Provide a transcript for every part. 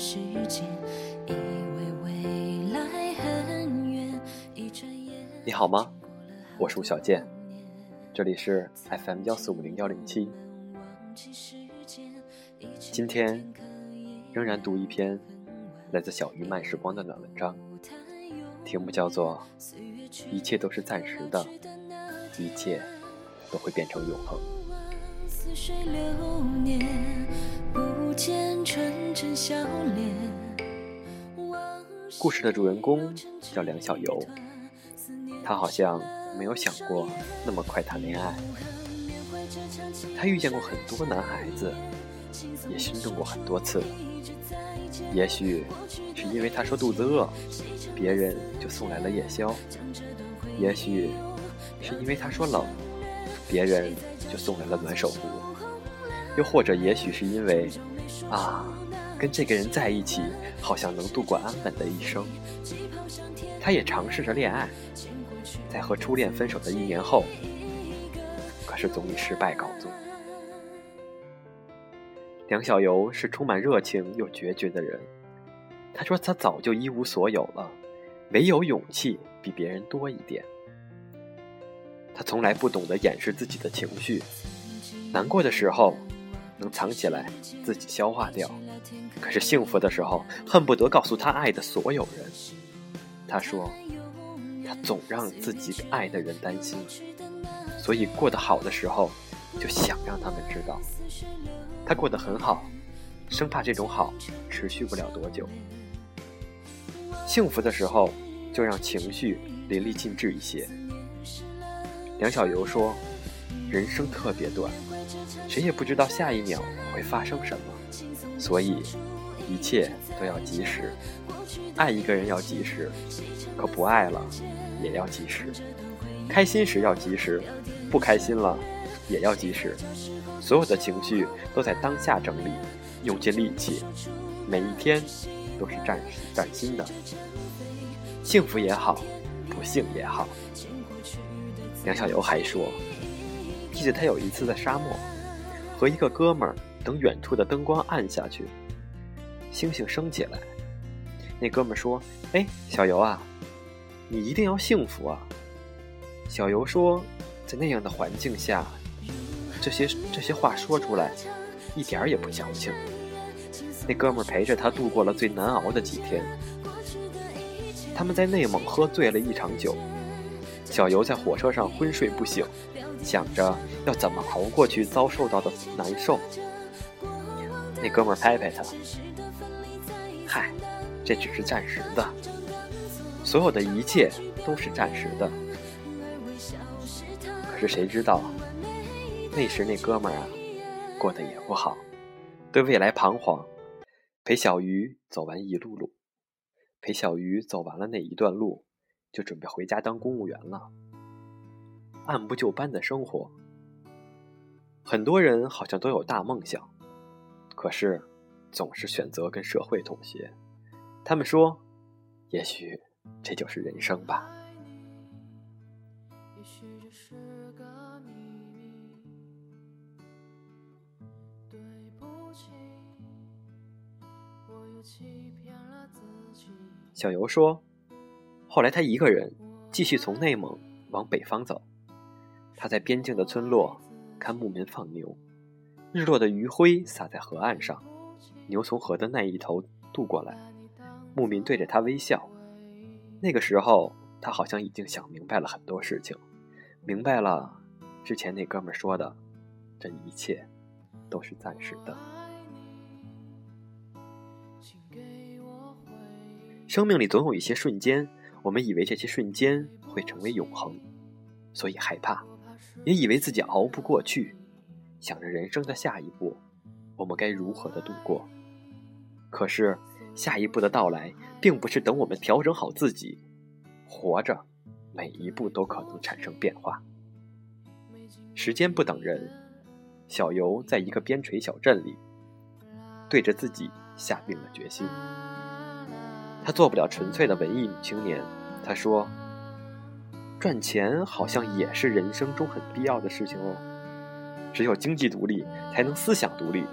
时间，以为未来很远。一转眼，你好吗？我是吴小健，这里是 FM 幺四五零幺零七。今天仍然读一篇来自小鱼慢时光的暖文章，题目叫做《一切都是暂时的，一切都会变成永恒》。似水流年不故事的主人公叫梁小游，他好像没有想过那么快谈恋爱。他遇见过很多男孩子，也心动过很多次。也许是因为他说肚子饿，别人就送来了夜宵；也许是因为他说冷，别人就送来了暖手壶。又或者，也许是因为，啊，跟这个人在一起，好像能度过安稳的一生。他也尝试着恋爱，在和初恋分手的一年后，可是总以失败告终。梁小游是充满热情又决绝的人，他说他早就一无所有了，唯有勇气比别人多一点。他从来不懂得掩饰自己的情绪，难过的时候。能藏起来，自己消化掉。可是幸福的时候，恨不得告诉他爱的所有人。他说，他总让自己爱的人担心，所以过得好的时候，就想让他们知道，他过得很好，生怕这种好持续不了多久。幸福的时候，就让情绪淋漓尽致一些。梁小游说，人生特别短。谁也不知道下一秒会发生什么，所以一切都要及时。爱一个人要及时，可不爱了也要及时。开心时要及时，不开心了也要及时。所有的情绪都在当下整理，用尽力气。每一天都是崭崭新的，幸福也好，不幸也好。梁小游还说，记得他有一次在沙漠。和一个哥们儿等远处的灯光暗下去，星星升起来。那哥们儿说：“哎，小游啊，你一定要幸福啊！”小游说：“在那样的环境下，这些这些话说出来，一点儿也不矫情。”那哥们儿陪着他度过了最难熬的几天。他们在内蒙喝醉了一场酒，小游在火车上昏睡不醒。想着要怎么熬过去遭受到的难受，那哥们拍拍他：“嗨，这只是暂时的，所有的一切都是暂时的。”可是谁知道，那时那哥们儿啊，过得也不好，对未来彷徨，陪小鱼走完一路路，陪小鱼走完了那一段路，就准备回家当公务员了。按部就班的生活，很多人好像都有大梦想，可是总是选择跟社会妥协。他们说：“也许这就是人生吧。”小游说：“后来他一个人继续从内蒙往北方走。”他在边境的村落看牧民放牛，日落的余晖洒在河岸上，牛从河的那一头渡过来，牧民对着他微笑。那个时候，他好像已经想明白了很多事情，明白了之前那哥们说的，这一切都是暂时的。生命里总有一些瞬间，我们以为这些瞬间会成为永恒，所以害怕。也以为自己熬不过去，想着人生的下一步，我们该如何的度过？可是下一步的到来，并不是等我们调整好自己，活着，每一步都可能产生变化。时间不等人，小游在一个边陲小镇里，对着自己下定了决心。他做不了纯粹的文艺女青年，他说。赚钱好像也是人生中很必要的事情哦。只有经济独立，才能思想独立。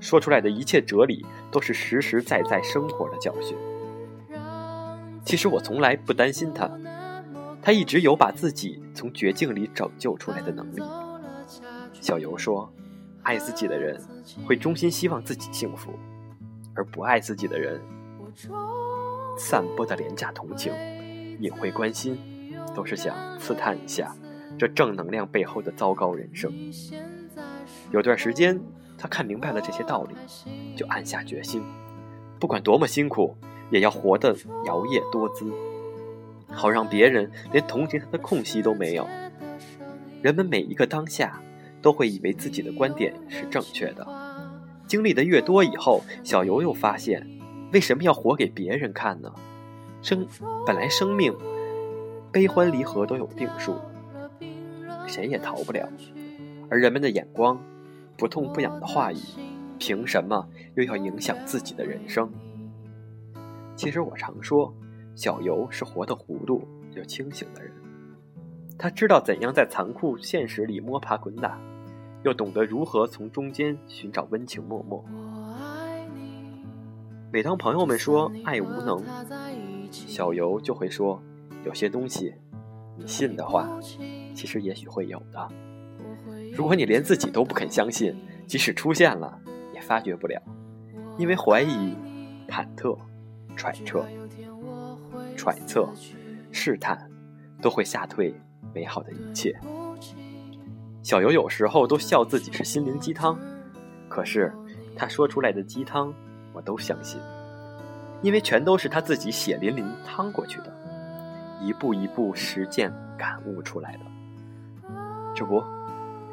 说出来的一切哲理，都是实实在在生活的教训。其实我从来不担心他，他一直有把自己从绝境里拯救出来的能力。小游说：“爱自己的人会衷心希望自己幸福，而不爱自己的人，散播的廉价同情、隐晦关心，都是想刺探一下这正能量背后的糟糕人生。”有段时间，他看明白了这些道理，就暗下决心，不管多么辛苦，也要活得摇曳多姿。好让别人连同情他的空隙都没有。人们每一个当下，都会以为自己的观点是正确的。经历的越多以后，小游又发现，为什么要活给别人看呢？生本来生命，悲欢离合都有定数，谁也逃不了。而人们的眼光，不痛不痒的话语，凭什么又要影响自己的人生？其实我常说。小游是活得糊涂又清醒的人，他知道怎样在残酷现实里摸爬滚打，又懂得如何从中间寻找温情脉脉。每当朋友们说爱无能，小游就会说：有些东西，你信的话，其实也许会有的。如果你连自己都不肯相信，即使出现了，也发觉不了，因为怀疑、忐忑、揣测。揣测、试探，都会吓退美好的一切。小游有时候都笑自己是心灵鸡汤，可是他说出来的鸡汤，我都相信，因为全都是他自己血淋淋趟过去的，一步一步实践感悟出来的。这不，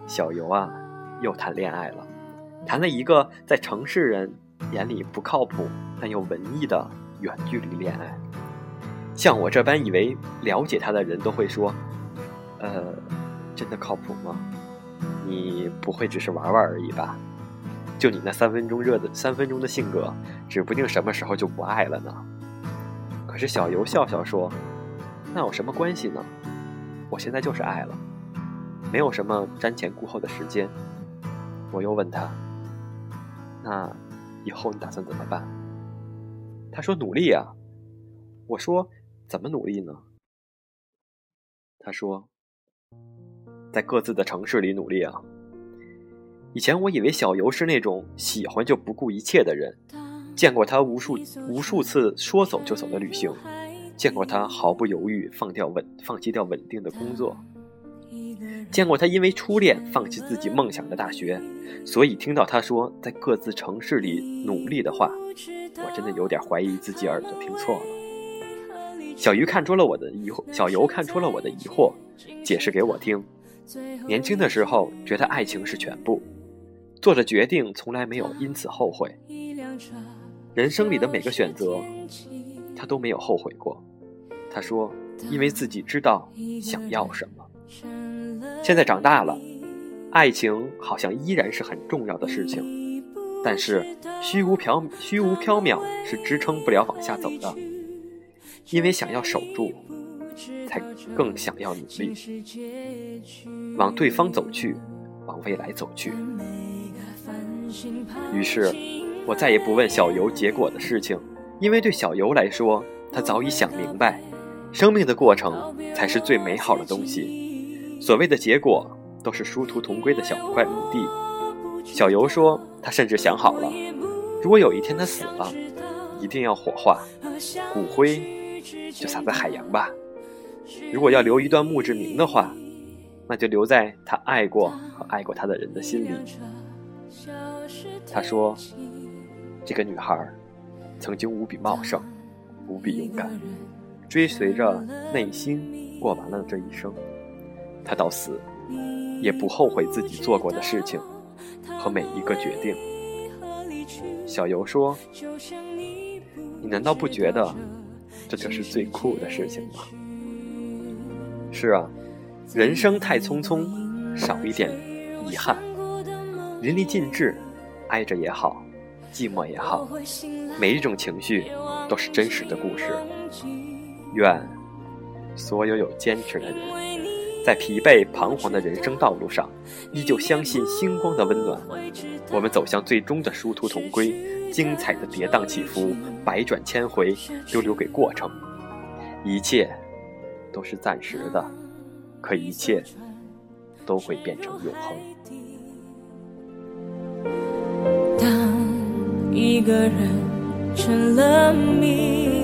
小游啊，又谈恋爱了，谈了一个在城市人眼里不靠谱但又文艺的远距离恋爱。像我这般以为了解他的人都会说：“呃，真的靠谱吗？你不会只是玩玩而已吧？就你那三分钟热的三分钟的性格，指不定什么时候就不爱了呢。”可是小游笑笑说：“那有什么关系呢？我现在就是爱了，没有什么瞻前顾后的时间。”我又问他：“那以后你打算怎么办？”他说：“努力啊。”我说。怎么努力呢？他说，在各自的城市里努力啊。以前我以为小游是那种喜欢就不顾一切的人，见过他无数无数次说走就走的旅行，见过他毫不犹豫放掉稳放弃掉稳定的工作，见过他因为初恋放弃自己梦想的大学，所以听到他说在各自城市里努力的话，我真的有点怀疑自己耳朵听错了。小鱼看出了我的疑惑，小游看出了我的疑惑，解释给我听。年轻的时候觉得爱情是全部，做的决定从来没有因此后悔。人生里的每个选择，他都没有后悔过。他说，因为自己知道想要什么。现在长大了，爱情好像依然是很重要的事情，但是虚无缥虚无缥缈是支撑不了往下走的。因为想要守住，才更想要努力，往对方走去，往未来走去。于是，我再也不问小游结果的事情，因为对小游来说，他早已想明白，生命的过程才是最美好的东西。所谓的结果，都是殊途同归的小块墓地。小游说，他甚至想好了，如果有一天他死了，一定要火化，骨灰。就撒在海洋吧。如果要留一段墓志铭的话，那就留在他爱过和爱过他的人的心里。他说：“这个女孩曾经无比茂盛，无比勇敢，追随着内心过完了这一生。他到死也不后悔自己做过的事情和每一个决定。”小游说：“你难道不觉得？”这就是最酷的事情吗？是啊，人生太匆匆，少一点遗憾，淋漓尽致，爱着也好，寂寞也好，每一种情绪都是真实的故事。愿所有有坚持的人，在疲惫彷徨的人生道路上，依旧相信星光的温暖。我们走向最终的殊途同归。精彩的跌宕起伏，百转千回，都留给过程。一切都是暂时的，可一切都会变成永恒。当一个人成了谜，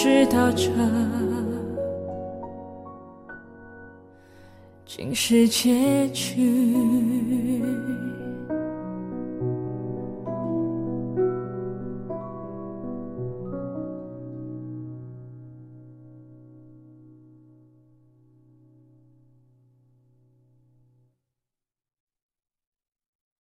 知道这竟是结局。